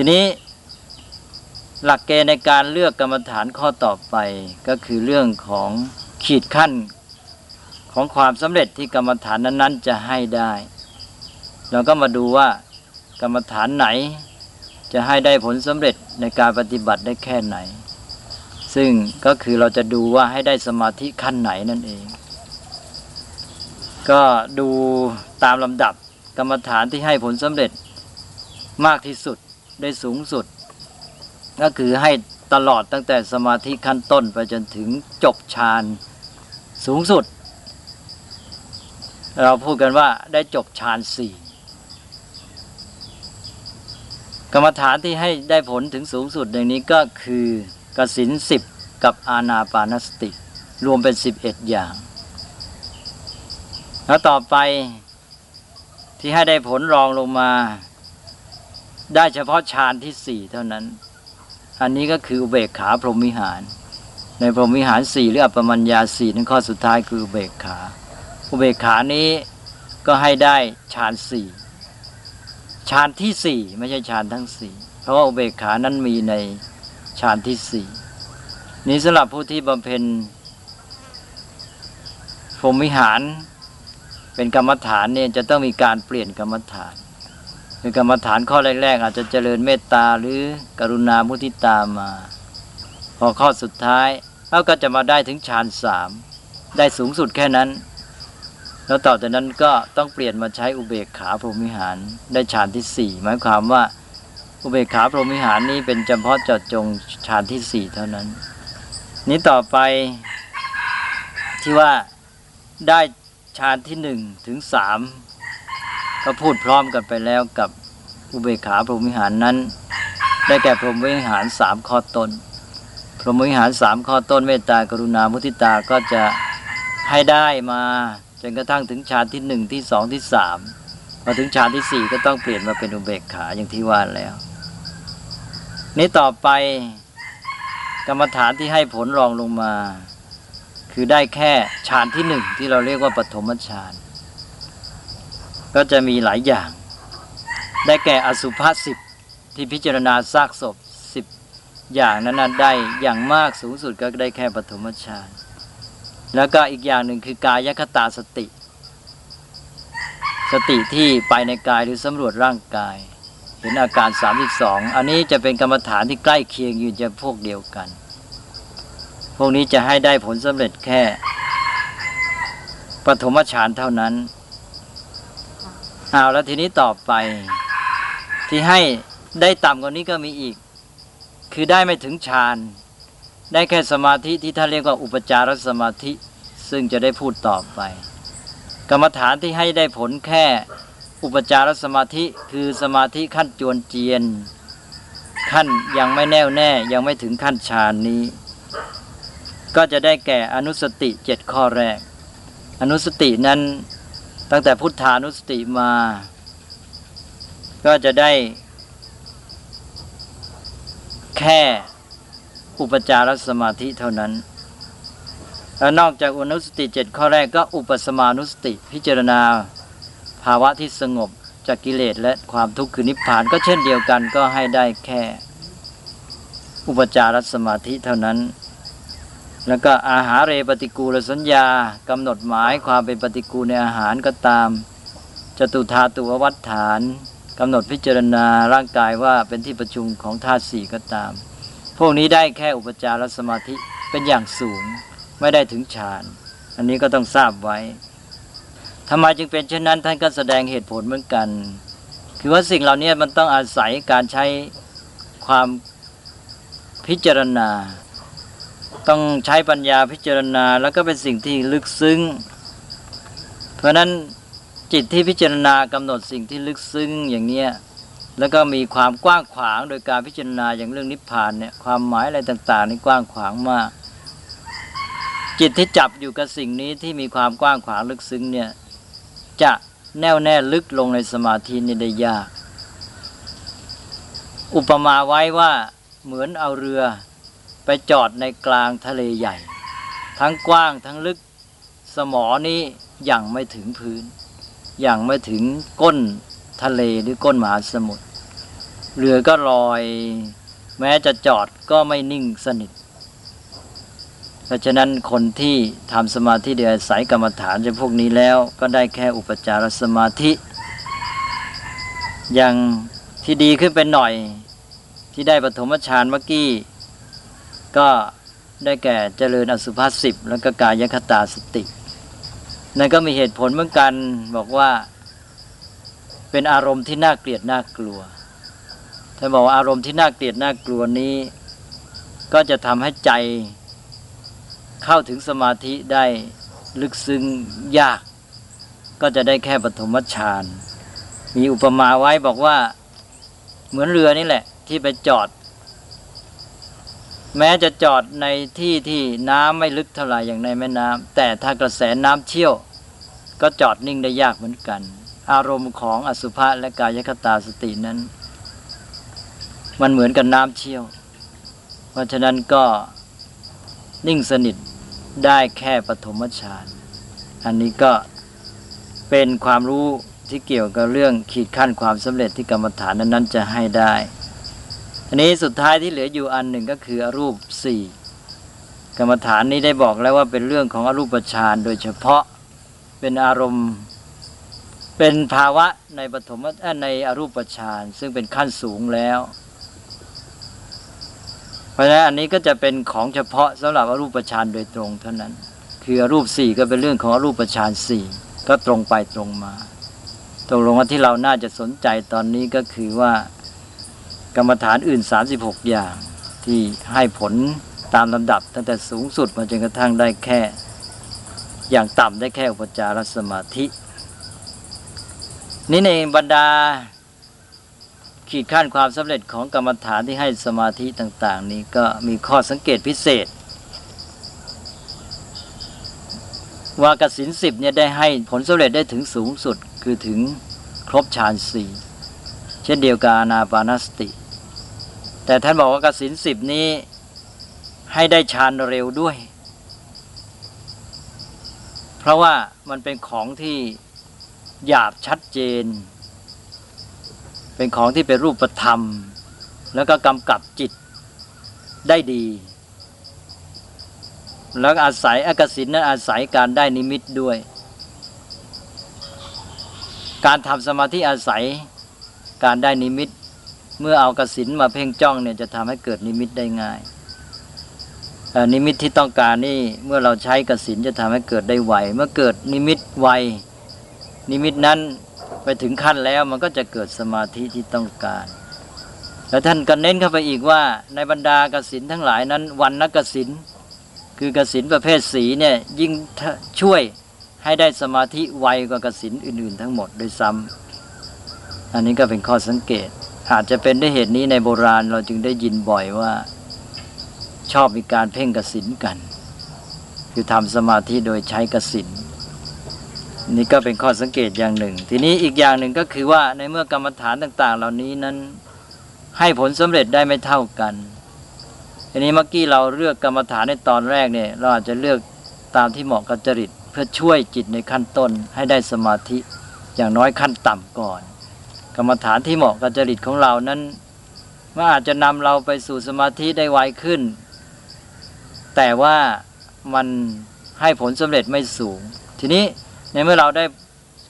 ทีนี้หลักเกณฑ์ในการเลือกกรรมฐานข้อต่อไปก็คือเรื่องของขีดขั้นของความสำเร็จที่กรรมฐานนั้นๆ จะให้ได้ เราก็มาดูว่ากรรมฐานไหน จะให้ได้ผลสำเร็จในการปฏิบัติได้แค่ไหน ซึ่งก็คือเราจะดูว่าให้ได้สมาธิขั้นไหนนั่นเอง ก็ดูตามลำดับกรรมฐานที่ให้ผลสำเร็จมากที่สุด ได้สูงสุด ก็คือให้ตลอดตั้งแต่สมาธิขั้นต้นไปจนถึงจบฌานสูงสุด เราพูดกันว่าได้จบฌานสี่กรรมฐานที่ให้ได้ผลถึงสูงสุดอย่างนี้ก็คือกสินสิบกับอาณาปานสติ รวมเป็นสิบเอ็ดอย่าง แล้วต่อไปที่ให้ได้ผลรองลงมา ได้เฉพาะฌานที่สี่เท่านั้น อันนี้ก็คืออุเบกขาพรหมิหาร ในพรหมิหารสี่หรืออัปปมัญญาสี่นั้นข้อสุดท้ายคืออุเบกขา อุเบกขานี้ก็ให้ได้ฌานสี่ฌานที่สี่ไม่ใช่ฌานทั้งสี่เพราะว่าอุเบกขานั้นมีในฌานที่สี่นี้สำหรับผู้ที่บำเพ็ญพรหมิหารเป็นกรรมฐานเนี่ยจะต้องมีการเปลี่ยนกรรมฐาน คือกรรมฐานข้อแรก ๆ อาจจะเจริญเมตตาหรือกรุณามุทิตามา พอข้อสุดท้ายเราก็จะมาได้ถึงฌานสามได้สูงสุดแค่นั้น แล้วต่อจากนั้นก็ต้องเปลี่ยนมาใช้อุเบกขาพรหมิหาร ได้ฌานที่สี่หมายความว่าอุเบกขาพรหมิหารนี้เป็นเฉพาะเจาะจงฌานที่สี่เท่านั้น นี้ต่อไปที่ว่าได้ฌานที่หนึ่งถึงสาม ก็พูดพร้อมกันไปแล้วกับอุเบกขาพรหมวิหารนั้น ได้แก่พรหมวิหารสามข้อต้น พรหมวิหารสามข้อต้นเมตตากรุณามุทิตาก็จะให้ได้มาจนกระทั่งถึงฌานที่หนึ่งที่สองที่สามพอถึงฌานที่สี่ก็ต้องเปลี่ยนมาเป็นอุเบกขาอย่างที่ว่าแล้ว นี้ต่อไปกรรมฐานที่ให้ผลรองลงมา คือได้แค่ฌานที่หนึ่งที่เราเรียกว่าปฐมฌาน ก็จะมีหลายอย่าง ได้แก่อสุภาสิบที่พิจารณาซากศพสิบอย่างนั้นได้อย่างมากสูงสุดก็ได้แค่ปฐมฌานแล้วก็อีกอย่างหนึ่งคือกายคตาสติ สติที่ไปในกายหรือสำรวจร่างกาย เห็นอาการ 32 อันนี้จะเป็นกรรมฐานที่ใกล้เคียงอยู่จะพวกเดียวกัน พวกนี้จะให้ได้ผลสำเร็จแค่ปฐมฌานเท่านั้น เอาแล้วทีนี้ต่อไป ที่ให้ได้ต่ำกว่านี้ก็มีอีก คือได้ไม่ถึงฌานได้แค่สมาธิที่ท่านเรียกว่าอุปจารสมาธิ ซึ่งจะได้พูดต่อไป กรรมฐานที่ให้ได้ผลแค่อุปจารสมาธิคือสมาธิขั้นจวนเจียน ขั้นยังไม่แน่วแน่ยังไม่ถึงขั้นฌานนี้ ก็จะได้แก่อนุสติเจ็ดข้อแรก อนุสตินั้น ตั้งแต่พุทธานุสติมา ก็จะได้ แค่อุปจารสมาธิเท่านั้นแล้วนอกจากอนุสติเจ็ดข้อแรกก็อุปสมานุสติ พิจารณาภาวะที่สงบจากกิเลสและความทุกข์คือนิพพานก็เช่นเดียวกันก็ให้ได้แค่ อุปจารสมาธิเท่านั้น แล้วก็อาหารเรปฏิกูลสัญญากำหนดหมายความเป็นปฏิกูลในอาหารก็ตาม จตุธาตุววัฏฐานกำหนดพิจารณาร่างกายว่าเป็นที่ประชุมของธาตุสี่ก็ตาม พวกนี้ได้แค่อุปจารสมาธิเป็นอย่างสูงไม่ได้ถึงฌานอันนี้ก็ต้องทราบไว้ทำไมจึงเป็นเช่นนั้นท่านก็แสดงเหตุผลเหมือนกัน คือว่าสิ่งเหล่านี้มันต้องอาศัยการใช้ความพิจารณา ต้องใช้ปัญญาพิจารณา แล้วก็เป็นสิ่งที่ลึกซึ้ง เพราะนั้นจิตที่พิจารณากำหนดสิ่งที่ลึกซึ้งอย่างเนี้ยแล้วก็มีความกว้างขวางโดยการพิจารณาอย่างเรื่องนิพพานเนี่ยความหมายอะไรต่างๆนี่กว้างขวางมาก จิตที่จับอยู่กับสิ่งนี้ที่มีความกว้างขวางลึกซึ้งเนี่ยจะแน่วแน่ลึกลงในสมาธินี่ได้ยาก อุปมาไว้ว่าเหมือนเอาเรือ ไปจอดในกลางทะเลใหญ่ ทั้งกว้างทั้งลึกสมอนี้ยังไม่ถึงพื้นยังไม่ถึงก้นทะเลหรือก้นมหาสมุทรเรือก็ลอย แม้จะจอดก็ไม่นิ่งสนิท เพราะฉะนั้นคนที่ทำสมาธิโดยอาศัยกรรมฐานจะพวกนี้แล้วก็ได้แค่อุปจารสมาธิอย่างที่ดีขึ้นเป็นหน่อย ที่ได้ปฐมฌานเมื่อกี้ ก็ได้แก่เจริญอสุภาสิบแล้วก็กายคตาสติ นั่นก็มีเหตุผลเหมือนกันบอกว่า เป็นอารมณ์ที่น่าเกลียดน่ากลัวถ้าบอกว่าอารมณ์ที่น่าเกลียดน่ากลัวนี้ ก็จะทำให้ใจเข้าถึงสมาธิได้ลึกซึ้งยาก ก็จะได้แค่ปฐมฌานมีอุปมาไว้บอกว่า เหมือนเรือนี่แหละ ที่ไปจอด แม้จะจอดในที่ที่น้ำไม่ลึกเท่าไหร่อย่างในแม่น้ำแต่ถ้ากระแสน้ำเชี่ยว ก็จอดนิ่งได้ยากเหมือนกัน อารมณ์ของอสุภะและกายคตาสตินั้น มันเหมือนกับน้ำเชี่ยว เพราะฉะนั้นก็นิ่งสนิทได้แค่ปฐมฌานอันนี้ก็เป็นความรู้ที่เกี่ยวกับเรื่องขีดขั้นความสำเร็จที่กรรมฐานนั้นๆจะให้ได้ อันนี้สุดท้ายที่เหลืออยู่อันหนึ่งก็คืออรูปสี่กรรมฐานนี้ได้บอกแล้วว่าเป็นเรื่องของอรูปฌานโดยเฉพาะเป็นอารมณ์เป็นภาวะในปฐมในอรูปฌานซึ่งเป็นขั้นสูงแล้ว เพราะฉะนั้นอันนี้ก็จะเป็นของเฉพาะสำหรับอรูปฌานโดยตรงเท่านั้น คืออรูปสี่ก็เป็นเรื่องของอรูปฌานสี่ก็ตรงไปตรงมา ตรงลงว่าที่เราน่าจะสนใจตอนนี้ก็คือว่า กรรมฐานอื่น 36 อย่าง ที่ให้ผลตามลำดับ ตั้งแต่สูงสุดมาจนกระทั่งได้แค่ อย่างต่ำได้แค่อุปจารสมาธิ นี่ในบรรดา ขีดขั้นความสำเร็จของกรรมฐานที่ให้สมาธิต่าง ๆ นี้ก็มีข้อสังเกตพิเศษว่ากสินสิบเนี่ยได้ให้ผลสำเร็จได้ถึงสูงสุดคือถึงครบฌานสี่เช่นเดียวกับอนาปานสติ แต่ท่านบอกว่ากสินสิบนี้ให้ได้ฌานเร็วด้วย เพราะว่ามันเป็นของที่หยาบชัดเจน เป็นของที่เป็นรูปธรรม แล้วก็กำกับจิตได้ดี แล้วอาศัยอากสิณนั้นอาศัยการได้นิมิตด้วย การทำสมาธิอาศัยการได้นิมิต เมื่อเอากสิณมาเพ่งจ้องเนี่ยจะทำให้เกิดนิมิตได้ง่ายนิมิตที่ต้องการนี่เมื่อเราใช้กสิณจะทำให้เกิดได้ไวเมื่อเกิดนิมิตไวนิมิตนั้นไปถึงขั้นแล้วมันก็จะเกิดสมาธิที่ต้องการ แล้วท่านก็เน้นเข้าไปอีกว่าในบรรดากสินทั้งหลายนั้น วันนักกสินคือกสินประเภทสีเนี่ยยิ่งช่วยให้ได้สมาธิไวกว่ากสินอื่น ๆ ทั้งหมดโดยซ้ำอันนี้ก็เป็นข้อสังเกต อาจจะเป็นด้วยเหตุนี้ในโบราณเราจึงได้ยินบ่อยว่า ชอบมีการเพ่งกสินกัน คือทำสมาธิโดยใช้กสินนี่ก็เป็นข้อสังเกตอย่างหนึ่ง ทีนี้อีกอย่างหนึ่งก็คือว่าในเมื่อกรรมฐานต่าง ๆ เหล่านี้นั้นให้ผลสำเร็จได้ไม่เท่ากันทีนี้เมื่อกี้เราเลือกกรรมฐานในตอนแรกเนี่ยเราอาจจะเลือกตามที่เหมาะกับจริต เพื่อช่วยจิตในขั้นต้นให้ได้สมาธิอย่างน้อยขั้นต่ำก่อน กรรมฐานที่เหมาะกับจริตของเรานั้นว่าอาจจะนำเราไปสู่สมาธิได้ไวขึ้น แต่ว่ามันให้ผลสำเร็จไม่สูง ทีนี้ในเมื่อเราได้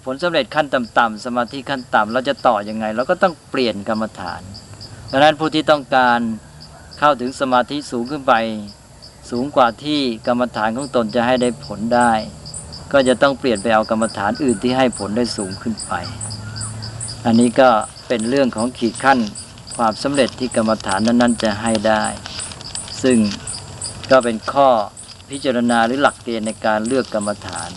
ผลสำเร็จขั้นต่ำๆสมาธิขั้นต่ำเราจะต่ออยังไง เราก็ต้องเปลี่ยนกรรมฐานดังนั้นผู้ที่ต้องการเข้าถึงสมาธิสูงขึ้นไป สูงกว่าที่กรรมฐานของตนจะให้ได้ผลได้ ก็จะต้องเปลี่ยนไปเอากรรมฐานอื่นที่ให้ผลได้สูงขึ้นไป อันนี้ก็เป็นเรื่องของขีดขั้นความสำเร็จที่กรรมฐานนั้น ๆ จะให้ได้ ซึ่งก็เป็นข้อพิจารณาหรือหลักเกณฑ์ในการเลือกกรรมฐาน